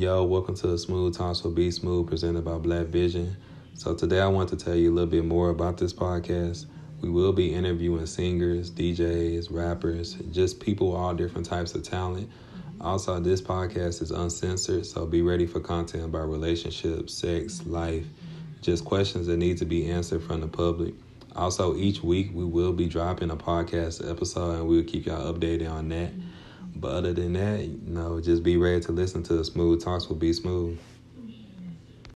Yo, welcome to the Smooth Talks with Be Smooth, presented by Black Vision. So today I want to tell you a little bit more about this podcast. We will be interviewing singers, DJs, rappers, just people all different types of talent. Also, this podcast is uncensored, so be ready for content about relationships, sex, life, just questions that need to be answered from the public. Also, each week we will be dropping a podcast episode and we'll keep y'all updated on that. But other than that, you know, just be ready to listen to the Smooth Talks will be smooth.